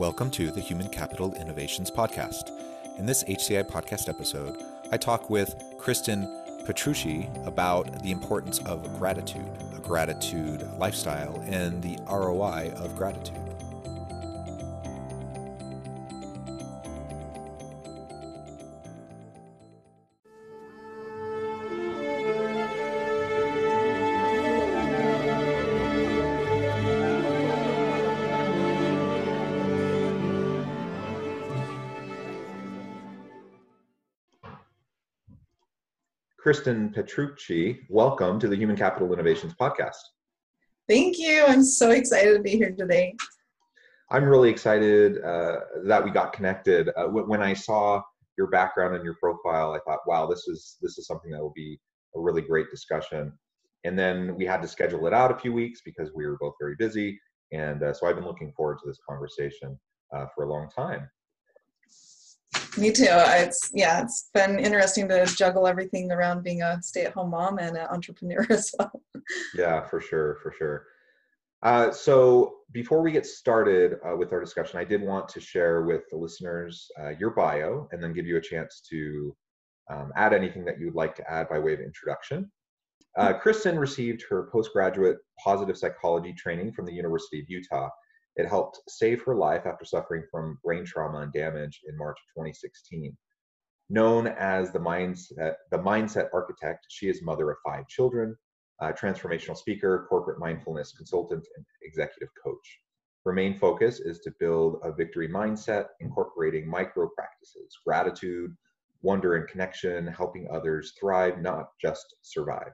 Welcome to the Human Capital Innovations Podcast. In this HCI podcast episode, I talk with Kristin Petrucci about the importance of gratitude, a gratitude lifestyle, and the ROI of gratitude. Kristin Petrucci, welcome to the Human Capital Innovations Podcast. Thank you. I'm so excited to be here today. I'm really excited uh, that we got connected. Uh, when I saw your background and your profile, I thought, wow, this is this is something that will be a really great discussion. And then we had to schedule it out a few weeks because we were both very busy. And uh, so I've been looking forward to this conversation uh, for a long time. Me too. It's yeah, it's been interesting to juggle everything around being a stay-at-home mom and an entrepreneur as well. Yeah, for sure, for sure. Uh, so before we get started uh, with our discussion, I did want to share with the listeners uh, your bio and then give you a chance to um, add anything that you would like to add by way of introduction. Uh, Kristin received her postgraduate positive psychology training from the University of Utah it helped save her life after suffering from brain trauma and damage in March of 2016. Known as the mindset, the mindset architect, she is mother of five children, transformational speaker, corporate mindfulness consultant, and executive coach. Her main focus is to build a victory mindset, incorporating micro practices, gratitude, wonder, and connection, helping others thrive, not just survive.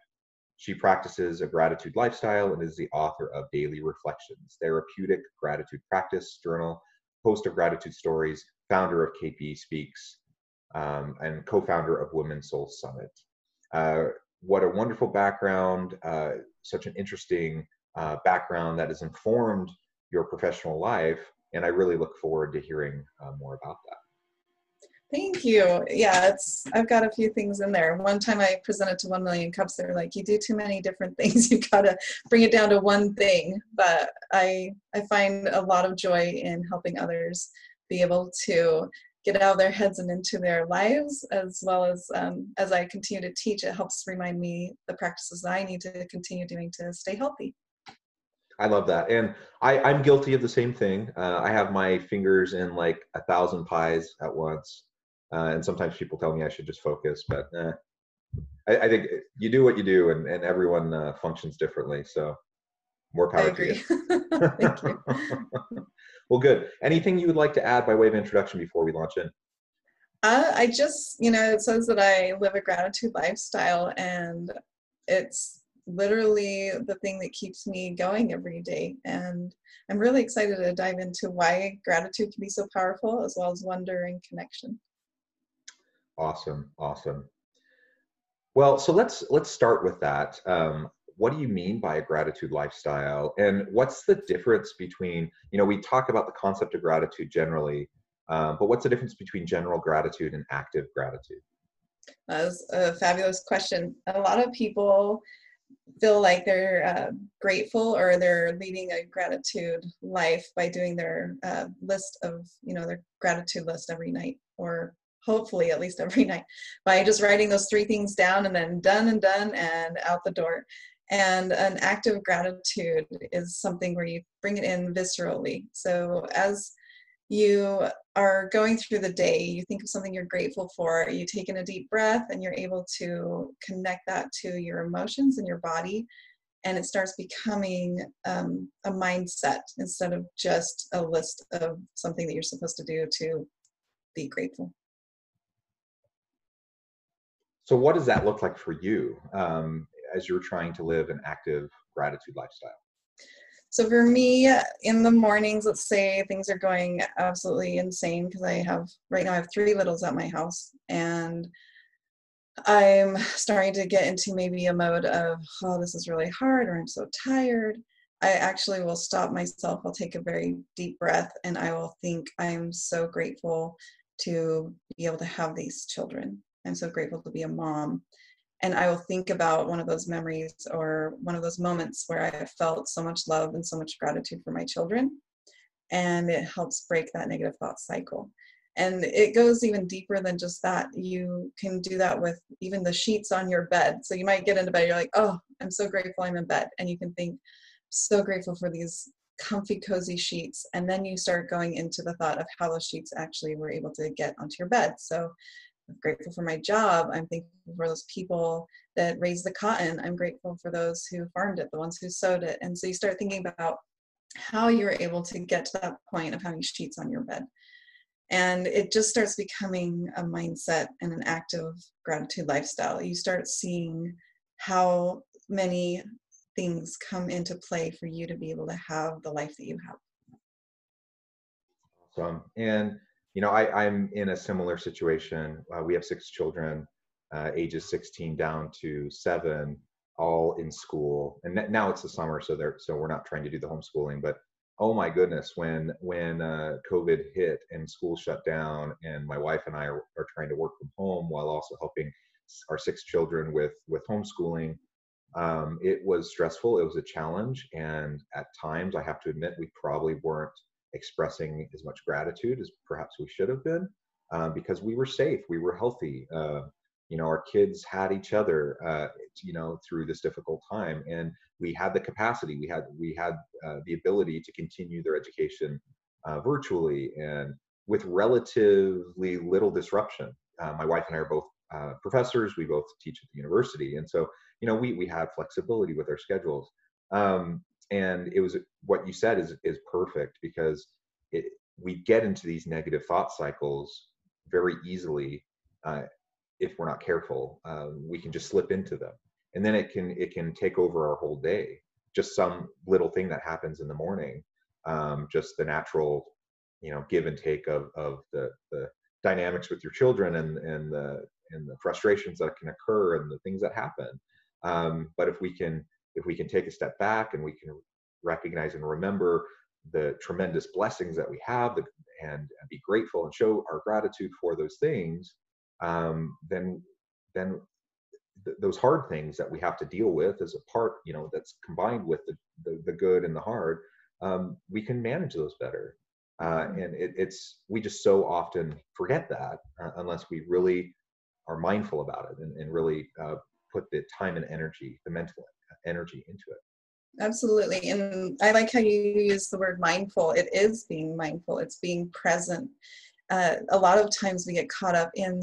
She practices a gratitude lifestyle and is the author of Daily Reflections, Therapeutic Gratitude Practice Journal, host of Gratitude Stories, founder of KP Speaks, um, and co founder of Women's Soul Summit. Uh, what a wonderful background, uh, such an interesting uh, background that has informed your professional life. And I really look forward to hearing uh, more about that. Thank you. Yeah, it's I've got a few things in there. One time I presented to 1 million cups, they're like, you do too many different things. You've got to bring it down to one thing. But I I find a lot of joy in helping others be able to get out of their heads and into their lives, as well as um, as I continue to teach, it helps remind me the practices that I need to continue doing to stay healthy. I love that, and I, I'm guilty of the same thing. Uh, I have my fingers in like a thousand pies at once, uh, and sometimes people tell me I should just focus, but eh, I, I, think you do what you do, and, and everyone uh, functions differently. So more power to you. Thank you. well, good. Anything you would like to add by way of introduction before we launch in? Uh, I just, you know, it says that I live a gratitude lifestyle, and it's literally the thing that keeps me going every day. And I'm really excited to dive into why gratitude can be so powerful, as well as wonder and connection. Awesome, awesome. Well, so let's let's start with that. Um, what do you mean by a gratitude lifestyle, and what's the difference between you know we talk about the concept of gratitude generally, um, but what's the difference between general gratitude and active gratitude? That was a fabulous question. A lot of people feel like they're uh, grateful or they're leading a gratitude life by doing their uh, list of you know their gratitude list every night or hopefully at least every night by just writing those three things down and then done and done and out the door. And an act of gratitude is something where you bring it in viscerally. So as you are going through the day you think of something you're grateful for you take in a deep breath and you're able to connect that to your emotions and your body and it starts becoming um, a mindset instead of just a list of something that you're supposed to do to be grateful so, what does that look like for you um, as you're trying to live an active gratitude lifestyle? So for me, in the mornings, let's say things are going absolutely insane because I have right now I have three littles at my house, and I'm starting to get into maybe a mode of oh this is really hard or I'm so tired. I actually will stop myself. I'll take a very deep breath and I will think I'm so grateful to be able to have these children. I'm so grateful to be a mom and I will think about one of those memories or one of those moments where I felt so much love and so much gratitude for my children. And it helps break that negative thought cycle. And it goes even deeper than just that. You can do that with even the sheets on your bed. So you might get into bed, you're like, oh, I'm so grateful I'm in bed. And you can think, so grateful for these comfy, cozy sheets. And then you start going into the thought of how those sheets actually were able to get onto your bed. So I'm grateful for my job. I'm thankful for those people that raised the cotton. I'm grateful for those who farmed it, the ones who sowed it. And so you start thinking about how you're able to get to that point of having sheets on your bed. And it just starts becoming a mindset and an active gratitude lifestyle. You start seeing how many things come into play for you to be able to have the life that you have. Awesome. And you know, I, I'm in a similar situation. Uh, we have six children, uh, ages 16 down to seven, all in school. And now it's the summer, so they're so we're not trying to do the homeschooling. But oh my goodness, when when uh, COVID hit and school shut down, and my wife and I are, are trying to work from home while also helping our six children with with homeschooling. Um, it was stressful. It was a challenge, and at times, I have to admit, we probably weren't expressing as much gratitude as perhaps we should have been uh, because we were safe, we were healthy. Uh, you know, our kids had each other, uh, you know, through this difficult time, and we had the capacity, we had we had uh, the ability to continue their education uh, virtually and with relatively little disruption. Uh, my wife and I are both professors. We both teach at the university, and so you know, we we have flexibility with our schedules. Um, and it was what you said is is perfect because it, we get into these negative thought cycles very easily uh, if we're not careful. Uh, we can just slip into them. And then it can it can take over our whole day. Just some little thing that happens in the morning um, just the natural you know give and take of of the the dynamics with your children and and the and the frustrations that can occur and the things that happen. Um, but if we can if we can take a step back and we can recognize and remember the tremendous blessings that we have and, and be grateful and show our gratitude for those things um, then then th- those hard things that we have to deal with as a part you know that's combined with the the, the good and the hard um, we can manage those better uh, mm-hmm. and it, it's we just so often forget that uh, unless we really are mindful about it and, and really uh, put the time and energy the mental energy into it. Absolutely and i like how you use the word mindful. It is being mindful. It's being present. Uh, a lot of times we get caught up in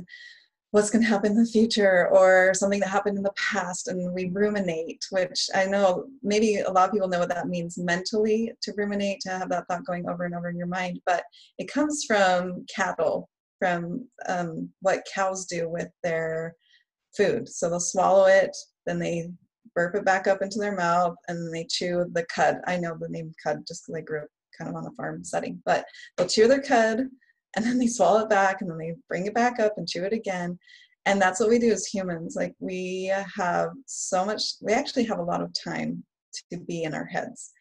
what's going to happen in the future or something that happened in the past and we ruminate which i know maybe a lot of people know what that means mentally to ruminate to have that thought going over and over in your mind but it comes from cattle from um, what cows do with their food. So they'll swallow it then they burp it back up into their mouth, and then they chew the cud. I know the name cud just because I grew up kind of on a farm setting, but they'll chew their cud and then they swallow it back and then they bring it back up and chew it again. And that's what we do as humans. Like we have so much, we actually have a lot of time to be in our heads.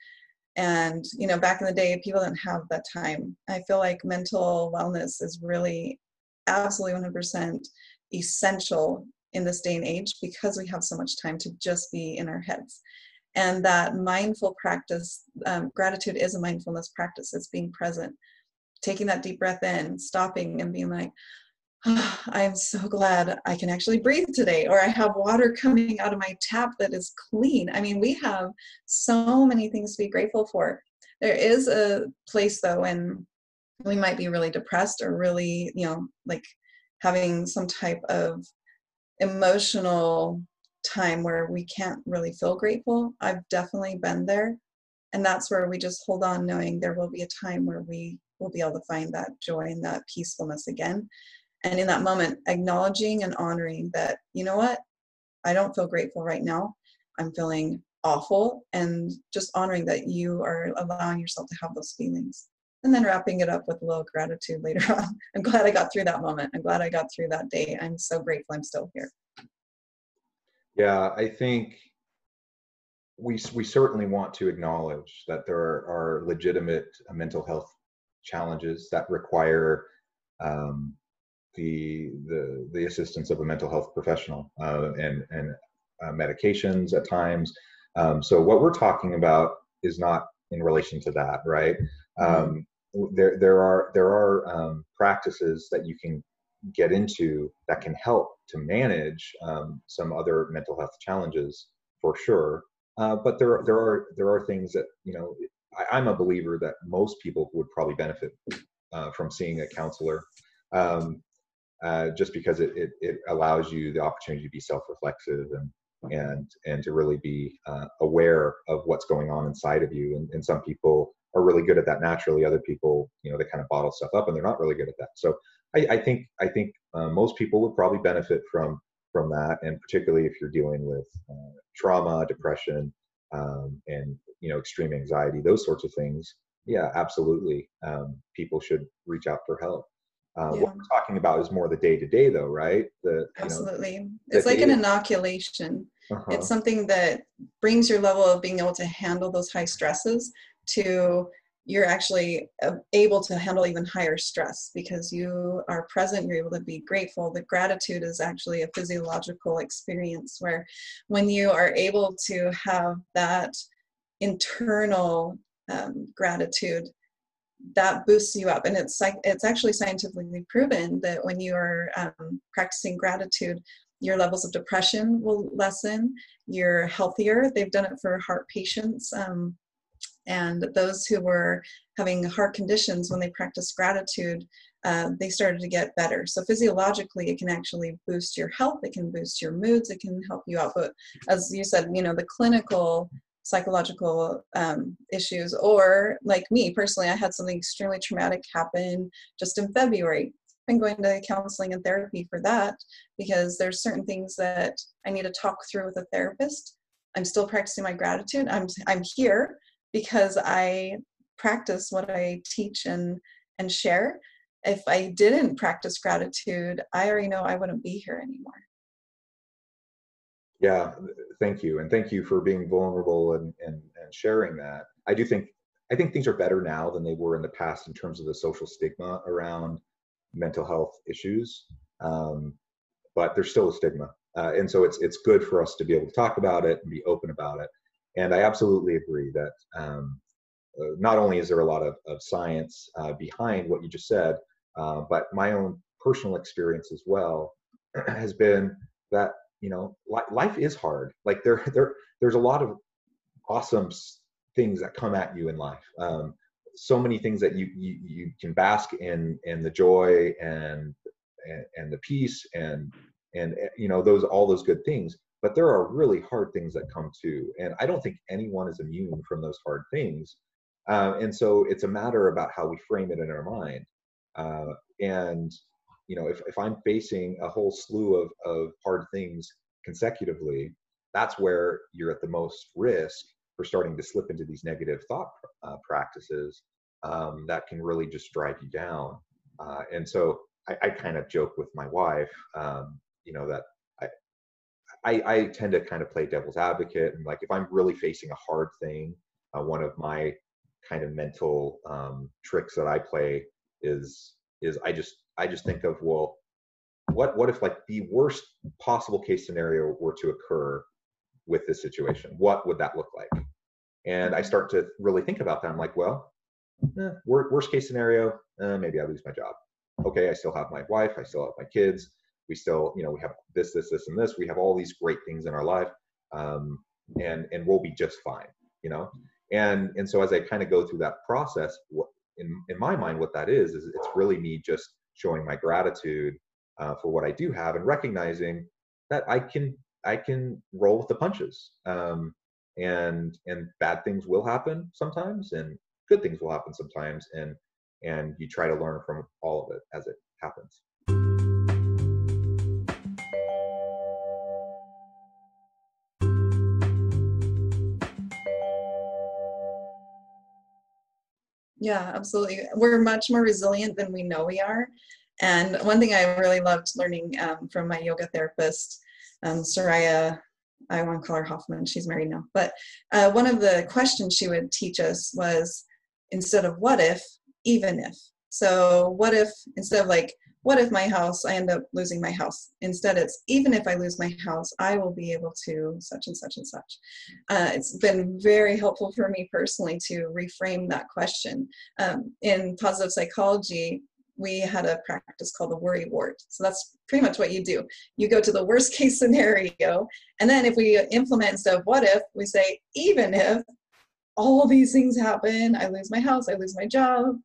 And, you know, back in the day, people didn't have that time. I feel like mental wellness is really absolutely 100% essential in this day and age because we have so much time to just be in our heads. And that mindful practice, um, gratitude is a mindfulness practice. It's being present, taking that deep breath in, stopping and being like, oh, I am so glad I can actually breathe today, or I have water coming out of my tap that is clean. I mean, we have so many things to be grateful for. There is a place though when we might be really depressed or really, you know, like having some type of emotional time where we can't really feel grateful. I've definitely been there. And that's where we just hold on, knowing there will be a time where we will be able to find that joy and that peacefulness again. And in that moment, acknowledging and honoring that, you know what, I don't feel grateful right now. I'm feeling awful and just honoring that you are allowing yourself to have those feelings and then wrapping it up with a little gratitude later on i'm glad i got through that moment i'm glad i got through that day i'm so grateful i'm still here yeah i think we we certainly want to acknowledge that there are, legitimate mental health challenges that require um, the the the assistance of a mental health professional uh, and and uh, medications at times. Um, so what we're talking about is not in relation to that, right? Mm-hmm. Um, there there are there are um, practices that you can get into that can help to manage um, some other mental health challenges for sure. Uh, but there there are there are things that you know I, am a believer that most people would probably benefit uh, from seeing a counselor. Um, uh, just because it, it, it, allows you the opportunity to be self-reflexive and and and to really be uh, aware of what's going on inside of you and, and some people are really good at that naturally other people you know they kind of bottle stuff up and they're not really good at that so i, I think i think uh, most people would probably benefit from from that and particularly if you're dealing with uh, trauma depression um, and you know extreme anxiety those sorts of things yeah absolutely um, people should reach out for help uh, yeah. What we're talking about is more the day to day, though, right? The, Absolutely. Know, it's like an inoculation. Uh-huh. It's something that brings your level of being able to handle those high stresses to you're actually uh, able to handle even higher stress because you are present, you're able to be grateful. The gratitude is actually a physiological experience where when you are able to have that internal um, gratitude, that boosts you up and it's like it's actually scientifically proven that when you are um, practicing gratitude your levels of depression will lessen you're healthier they've done it for heart patients um, and those who were having heart conditions when they practiced gratitude uh, they started to get better. So physiologically it can actually boost your health it can boost your moods it can help you out. But as you said you know the clinical psychological um, issues or like me personally i had something extremely traumatic happen just in february. I've been going to counseling and therapy for that because there's certain things that i need to talk through with a therapist. I'm still practicing my gratitude. I'm i'm here because i practice what i teach and and share if i didn't practice gratitude i already know i wouldn't be here anymore yeah, thank you, and thank you for being vulnerable and, and and sharing that. I do think I think things are better now than they were in the past in terms of the social stigma around mental health issues, um, but there's still a stigma, uh, and so it's it's good for us to be able to talk about it and be open about it. And I absolutely agree that um, uh, not only is there a lot of, of science uh, behind what you just said, uh, but my own personal experience as well has been that you know life is hard. Like there there there's a lot of awesome things that come at you in life. Um, so many things that you, you you can bask in in the joy and and, and the peace and and eh, you know those all those good things but there are really hard things that come too and i don't think anyone is immune from those hard things uh, and so it's a matter about how we frame it in our mind uh, and you know, if, if I'm facing a whole slew of, of hard things consecutively, that's where you're at the most risk for starting to slip into these negative thought uh, practices um, that can really just drive you down. Uh, and so I, I, kind of joke with my wife, um, you know, that I, I, tend to kind of play devil's advocate. And like, if I'm really facing a hard thing, uh, one of my kind of mental um, tricks that I play is, is I just I just think of well, what what if like the worst possible case scenario were to occur with this situation? What would that look like? And I start to really think about that. I'm like, well, eh, worst case scenario, eh, maybe I lose my job. Okay, I still have my wife, I still have my kids. We still, you know, we have this, this, this, and this. We have all these great things in our life, um, and and we'll be just fine, you know. And and so as I kind of go through that process, what, in in my mind, what that is is it's really me just showing my gratitude uh, for what I do have and recognizing that I can I can roll with the punches. Um, and and bad things will happen sometimes, and good things will happen sometimes, and and you try to learn from all of it as it happens. Yeah, absolutely. We're much more resilient than we know we are. And one thing I really loved learning um, from my yoga therapist, um, Soraya, I want to call her Hoffman, she's married now. But uh, one of the questions she would teach us was instead of what if, even if. So, what if, instead of like, what if my house, I end up losing my house? Instead, it's even if I lose my house, I will be able to such and such and such. Uh, it's been very helpful for me personally to reframe that question. Um, in positive psychology, we had a practice called the worry wart. So that's pretty much what you do. You go to the worst case scenario, and then if we implement instead of what if, we say, even if all these things happen, I lose my house, I lose my job,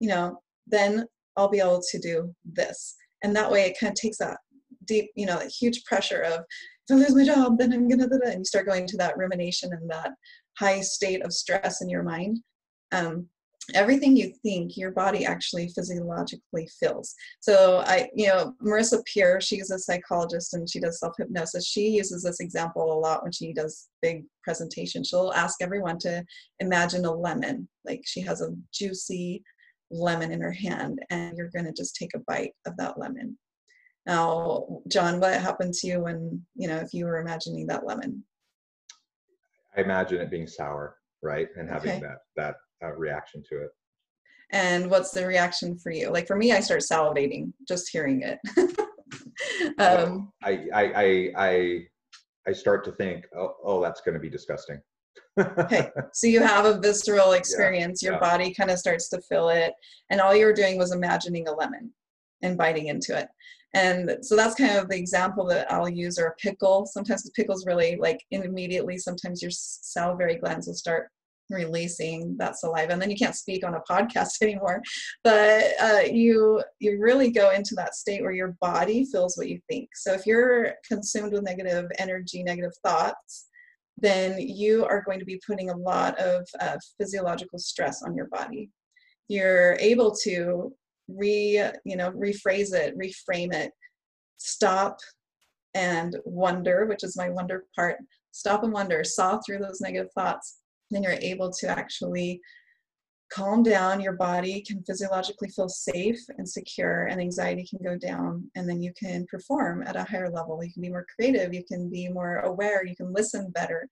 you know, then I'll be able to do this. And that way it kind of takes that deep, you know, huge pressure of if I lose my job, then I'm gonna, and you start going to that rumination and that high state of stress in your mind. Um, everything you think your body actually physiologically feels so i you know marissa peer she's a psychologist and she does self-hypnosis she uses this example a lot when she does big presentations she'll ask everyone to imagine a lemon like she has a juicy lemon in her hand and you're going to just take a bite of that lemon now john what happened to you when you know if you were imagining that lemon i imagine it being sour right and having okay. that that uh, reaction to it. And what's the reaction for you? Like for me, I start salivating just hearing it. um, I, I, I, I, I start to think, oh, oh that's going to be disgusting. Okay, so you have a visceral experience. Yeah, Your yeah. body kind of starts to feel it, and all you were doing was imagining a lemon and biting into it. And so that's kind of the example that I'll use, or a pickle. Sometimes the pickle's really like immediately. Sometimes your salivary glands will start releasing that saliva and then you can't speak on a podcast anymore but uh, you you really go into that state where your body feels what you think so if you're consumed with negative energy negative thoughts then you are going to be putting a lot of uh, physiological stress on your body. You're able to re you know rephrase it reframe it. Stop and wonder which is my wonder part. Stop and wonder. Saw through those negative thoughts. Then you're able to actually calm down your body can physiologically feel safe and secure and anxiety can go down and then you can perform at a higher level. You can be more creative you can be more aware you can listen better.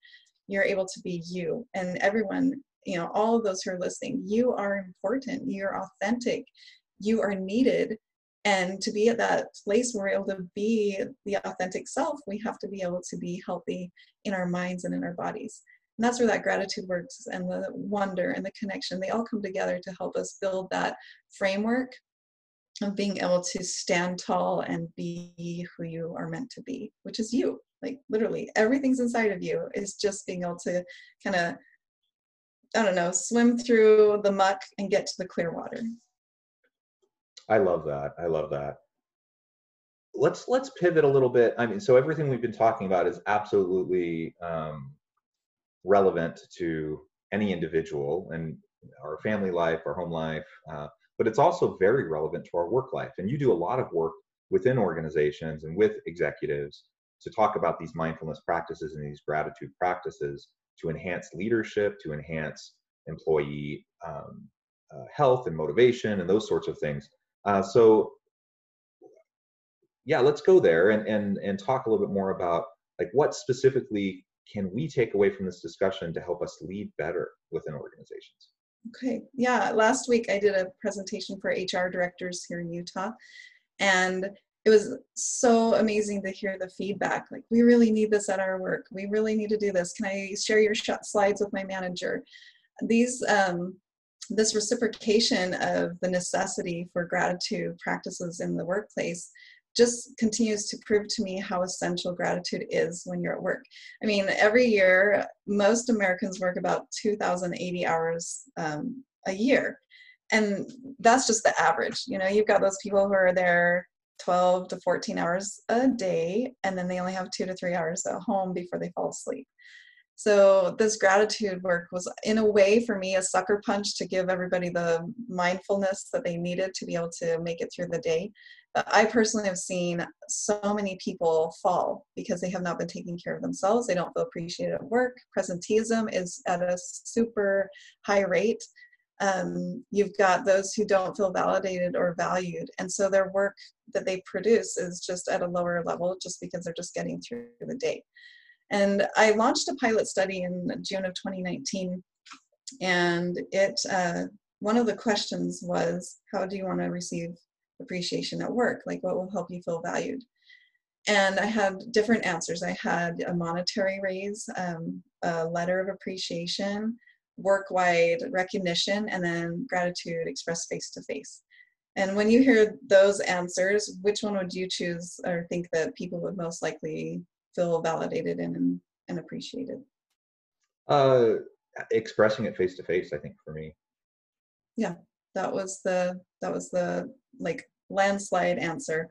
You're able to be you and everyone you know all of those who are listening you are important you're authentic you are needed and to be at that place where we're able to be the authentic self we have to be able to be healthy in our minds and in our bodies and that's where that gratitude works and the wonder and the connection, they all come together to help us build that framework of being able to stand tall and be who you are meant to be, which is you. Like literally everything's inside of you is just being able to kind of, I don't know, swim through the muck and get to the clear water. I love that. I love that let's let's pivot a little bit i mean so everything we've been talking about is absolutely um, relevant to any individual and our family life, our home life, uh, but it's also very relevant to our work life. And you do a lot of work within organizations and with executives to talk about these mindfulness practices and these gratitude practices to enhance leadership, to enhance employee um, uh, health and motivation and those sorts of things. Uh, so, yeah, let's go there and, and, and talk a little bit more about like what specifically can we take away from this discussion to help us lead better within organizations? Okay, yeah. Last week I did a presentation for HR directors here in Utah, and it was so amazing to hear the feedback. Like, we really need this at our work. We really need to do this. Can I share your slides with my manager? These, um, this reciprocation of the necessity for gratitude practices in the workplace just continues to prove to me how essential gratitude is when you're at work. I mean, every year, most Americans work about 2,080 hours um, a year. And that's just the average. You know, you've got those people who are there 12 to 14 hours a day, and then they only have two to three hours at home before they fall asleep. So this gratitude work was in a way for me a sucker punch to give everybody the mindfulness that they needed to be able to make it through the day. I personally have seen so many people fall because they have not been taking care of themselves. They don't feel appreciated at work. Presenteeism is at a super high rate. um, you've got those who don't feel validated or valued and so their work that they produce is just at a lower level just because they're just getting through the day and i launched a pilot study in june of 2019 and it uh, one of the questions was how do you want to receive appreciation at work like what will help you feel valued. And i had different answers. I had a monetary raise um, a letter of appreciation work-wide recognition and then gratitude expressed face-to-face. And when you hear those answers which one would you choose or think that people would most likely feel validated and, and appreciated? Uh expressing it face-to-face i think for me. Yeah that was the that was the like landslide answer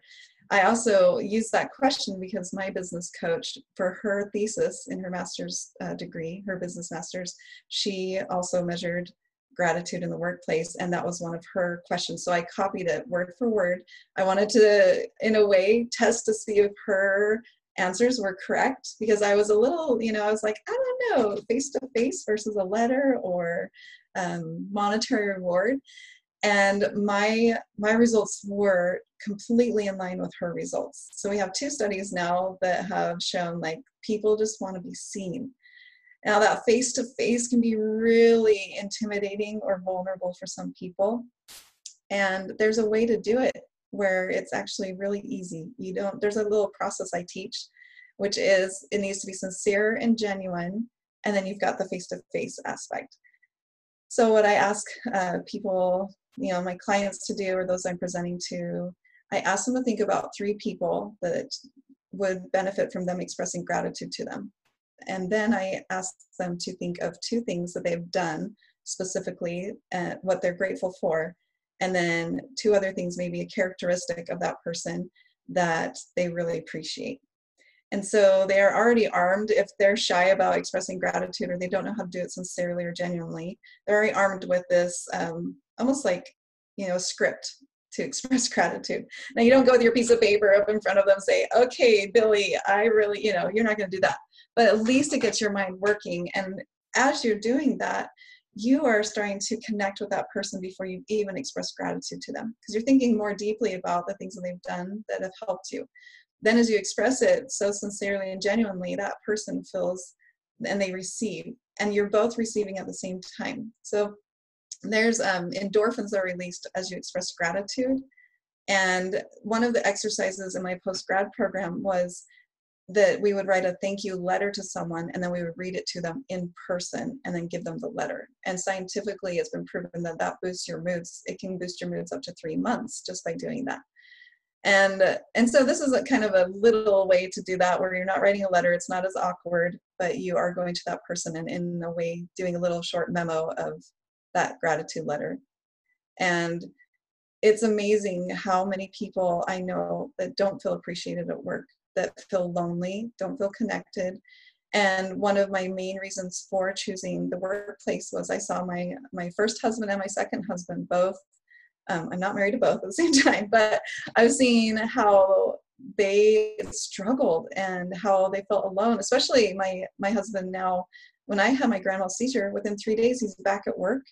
I also used that question because my business coach, for her thesis in her master's uh, degree, her business master's, she also measured gratitude in the workplace, and that was one of her questions. So I copied it word for word. I wanted to, in a way, test to see if her answers were correct because I was a little, you know, I was like, I don't know, face to face versus a letter or um, monetary reward and my my results were completely in line with her results. So we have two studies now that have shown like people just want to be seen. Now that face to face can be really intimidating or vulnerable for some people. And there's a way to do it where it's actually really easy. You don't there's a little process i teach which is it needs to be sincere and genuine and then you've got the face to face aspect. So what i ask uh, people you know my clients to do or those i'm presenting to i ask them to think about three people that would benefit from them expressing gratitude to them. And then i ask them to think of two things that they've done specifically and uh, what they're grateful for. And then two other things maybe a characteristic of that person that they really appreciate. And so they are already armed if they're shy about expressing gratitude or they don't know how to do it sincerely or genuinely. They're already armed with this um, almost like you know a script to express gratitude. Now you don't go with your piece of paper up in front of them say okay billy i really you know you're not going to do that. But at least it gets your mind working. And as you're doing that you are starting to connect with that person before you even express gratitude to them because you're thinking more deeply about the things that they've done that have helped you. Then as you express it so sincerely and genuinely that person feels and they receive and you're both receiving at the same time. So there's um, endorphins are released as you express gratitude. And one of the exercises in my post grad program was that we would write a thank you letter to someone and then we would read it to them in person and then give them the letter. And scientifically, it's been proven that that boosts your moods. It can boost your moods up to three months just by doing that. And, and so this is a kind of a little way to do that where you're not writing a letter, it's not as awkward, but you are going to that person and in a way doing a little short memo of that gratitude letter. And it's amazing how many people I know that don't feel appreciated at work, that feel lonely, don't feel connected. And one of my main reasons for choosing the workplace was I saw my my first husband and my second husband both. Um, I'm not married to both at the same time, but I've seen how they struggled and how they felt alone. Especially my my husband now. When I had my grand mal seizure, within three days he's back at work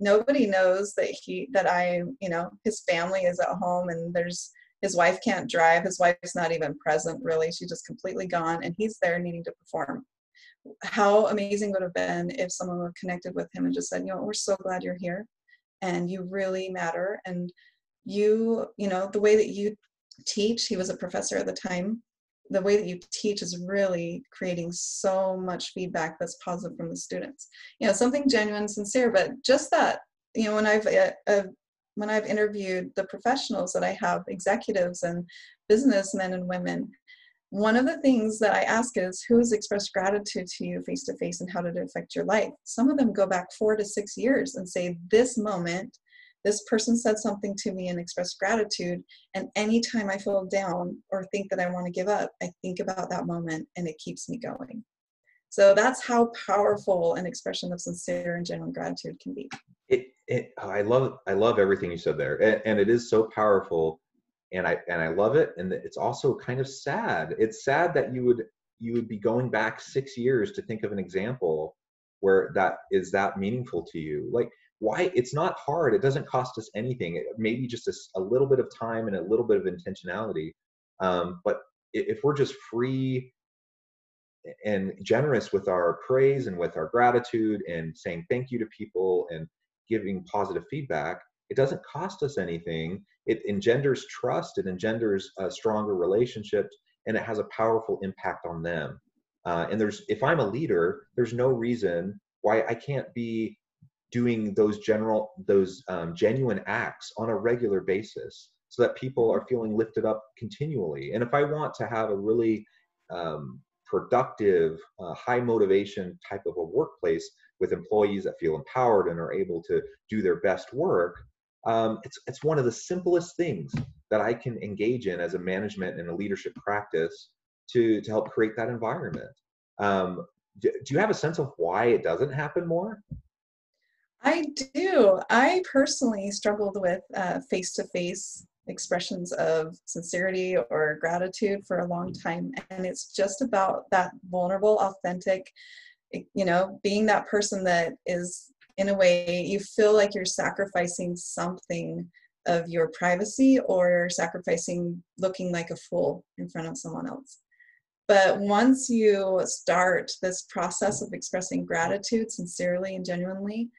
nobody knows that he that i you know his family is at home and there's his wife can't drive. His wife's not even present really. She's just completely gone and he's there needing to perform. How amazing would have been if someone would have connected with him and just said you know we're so glad you're here and you really matter. And you you know the way that you teach he was a professor at the time the way that you teach is really creating so much feedback that's positive from the students. You know something genuine sincere but just that you know when i've uh, uh, when i've interviewed the professionals that i have executives and businessmen and women one of the things that i ask is who has expressed gratitude to you face to face and how did it affect your life? Some of them go back four to six years and say this moment this person said something to me and expressed gratitude and anytime i feel down or think that i want to give up i think about that moment and it keeps me going. So that's how powerful an expression of sincere and genuine gratitude can be. It, it oh, i love i love everything you said there and, and it is so powerful and i and i love it and it's also kind of sad. It's sad that you would you would be going back six years to think of an example where that is that meaningful to you. Like why it's not hard it doesn't cost us anything it, maybe just a, a, little bit of time and a little bit of intentionality um, but if we're just free and generous with our praise and with our gratitude and saying thank you to people and giving positive feedback it doesn't cost us anything it engenders trust it engenders a stronger relationship and it has a powerful impact on them. Uh, and there's if i'm a leader there's no reason why i can't be doing those general those um, genuine acts on a regular basis so that people are feeling lifted up continually. And if i want to have a really um, productive uh, high motivation type of a workplace with employees that feel empowered and are able to do their best work um, it's, it's one of the simplest things that i can engage in as a management and a leadership practice to, to help create that environment. Um, do, do you have a sense of why it doesn't happen more I do. I personally struggled with face to face expressions of sincerity or gratitude for a long mm. time. And it's just about that vulnerable, authentic, you know, being that person that is, in a way, you feel like you're sacrificing something of your privacy or sacrificing looking like a fool in front of someone else. But once you start this process of expressing gratitude sincerely and genuinely,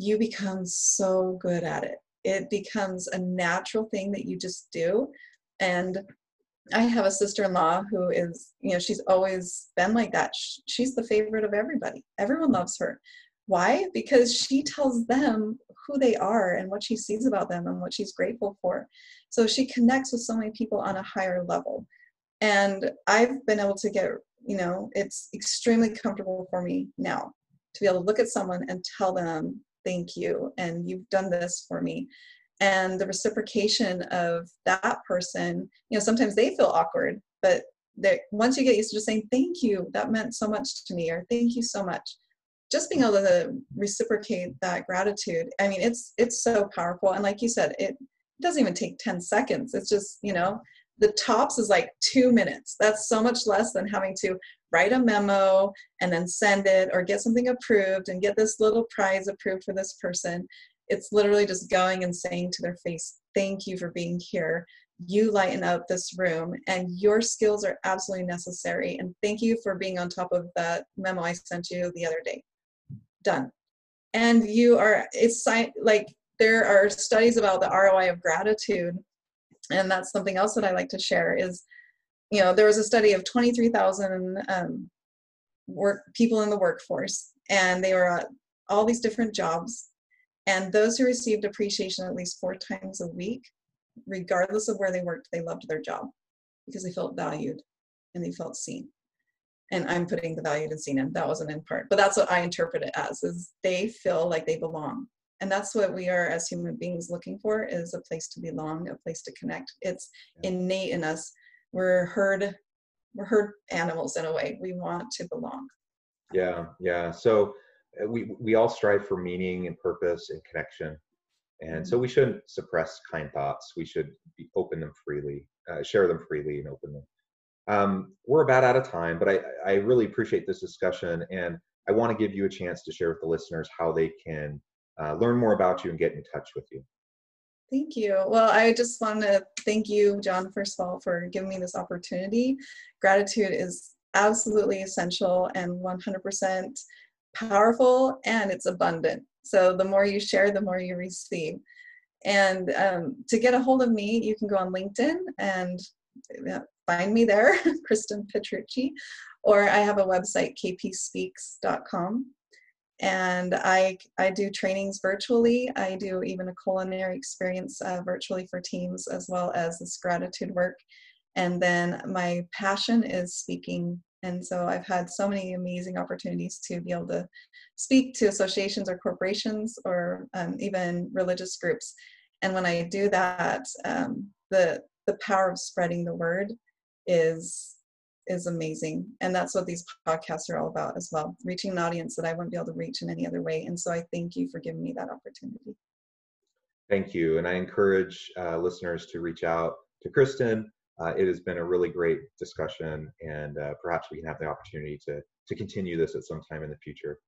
you become so good at it. It becomes a natural thing that you just do. And I have a sister in law who is, you know, she's always been like that. She's the favorite of everybody. Everyone loves her. Why? Because she tells them who they are and what she sees about them and what she's grateful for. So she connects with so many people on a higher level. And I've been able to get, you know, it's extremely comfortable for me now to be able to look at someone and tell them thank you and you've done this for me. And the reciprocation of that person you know sometimes they feel awkward but that once you get used to just saying thank you that meant so much to me or thank you so much just being able to reciprocate that gratitude i mean it's it's so powerful. And like you said it doesn't even take 10 seconds. It's just you know the tops is like two minutes. That's so much less than having to write a memo and then send it or get something approved and get this little prize approved for this person. It's literally just going and saying to their face, Thank you for being here. You lighten up this room, and your skills are absolutely necessary. And thank you for being on top of that memo I sent you the other day. Done. And you are, it's like there are studies about the ROI of gratitude. And that's something else that I like to share is you know, there was a study of 23,000 um, work people in the workforce, and they were at all these different jobs. And those who received appreciation at least four times a week, regardless of where they worked, they loved their job because they felt valued and they felt seen. And I'm putting the valued and seen in. That wasn't in part, but that's what I interpret it as: is they feel like they belong, and that's what we are as human beings looking for: is a place to belong, a place to connect. It's innate in us we're herd we're herd animals in a way. We want to belong. Yeah yeah. So uh, we we all strive for meaning and purpose and connection. And so mm-hmm. we shouldn't suppress kind thoughts. We should be, open them freely uh, share them freely and open them um, we're about out of time but I, I really appreciate this discussion and i want to give you a chance to share with the listeners how they can uh, learn more about you and get in touch with you Thank you. Well, I just want to thank you, John, first of all, for giving me this opportunity. Gratitude is absolutely essential and 100% powerful, and it's abundant. So the more you share, the more you receive. And um, to get a hold of me, you can go on LinkedIn and find me there, Kristin Petrucci, or I have a website, kpspeaks.com and I, I do trainings virtually. I do even a culinary experience uh, virtually for teams as well as this gratitude work. And then my passion is speaking. And so I've had so many amazing opportunities to be able to speak to associations or corporations or um, even religious groups. And when I do that, um, the, the power of spreading the word is is amazing. And that's what these podcasts are all about as well, reaching an audience that I wouldn't be able to reach in any other way. And so I thank you for giving me that opportunity. Thank you. And I encourage uh, listeners to reach out to Kristin. Uh, it has been a really great discussion, and uh, perhaps we can have the opportunity to, to continue this at some time in the future.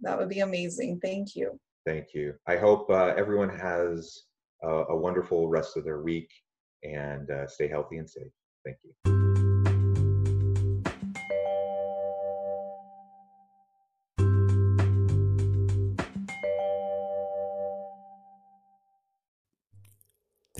That would be amazing. Thank you. Thank you. I hope uh, everyone has a, a, wonderful rest of their week and uh, stay healthy and safe. Thank you.